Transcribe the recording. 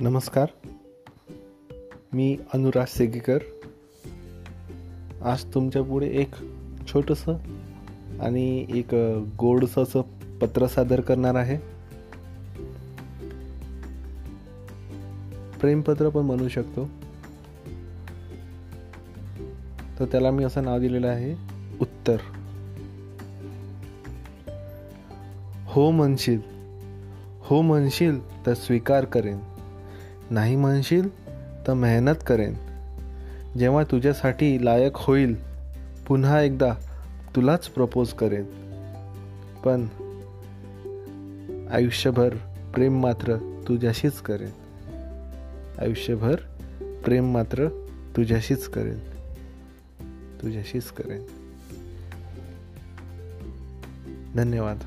नमस्कार. मी अनुराज सेगेकर. आज तुमच्यापुढे एक छोटंसं आणि एक गोडसं असं पत्र सादर करणार आहे. प्रेमपत्र पण म्हणू शकतो. तर त्याला मी असं नाव दिलेलं आहे उत्तर. हो म्हणशील हो म्हणशील तर स्वीकार करेन. नाही म्हणशील तर मेहनत करेन. जेव्हा तुझ्यासाठी लायक होईल पुन्हा एकदा तुलाच प्रपोज करेन. पण आयुष्यभर प्रेम मात्र तुझ्याशीच करेन. आयुष्यभर प्रेम मात्र तुझ्याशीच करेन. तुझ्याशीच करेन. धन्यवाद.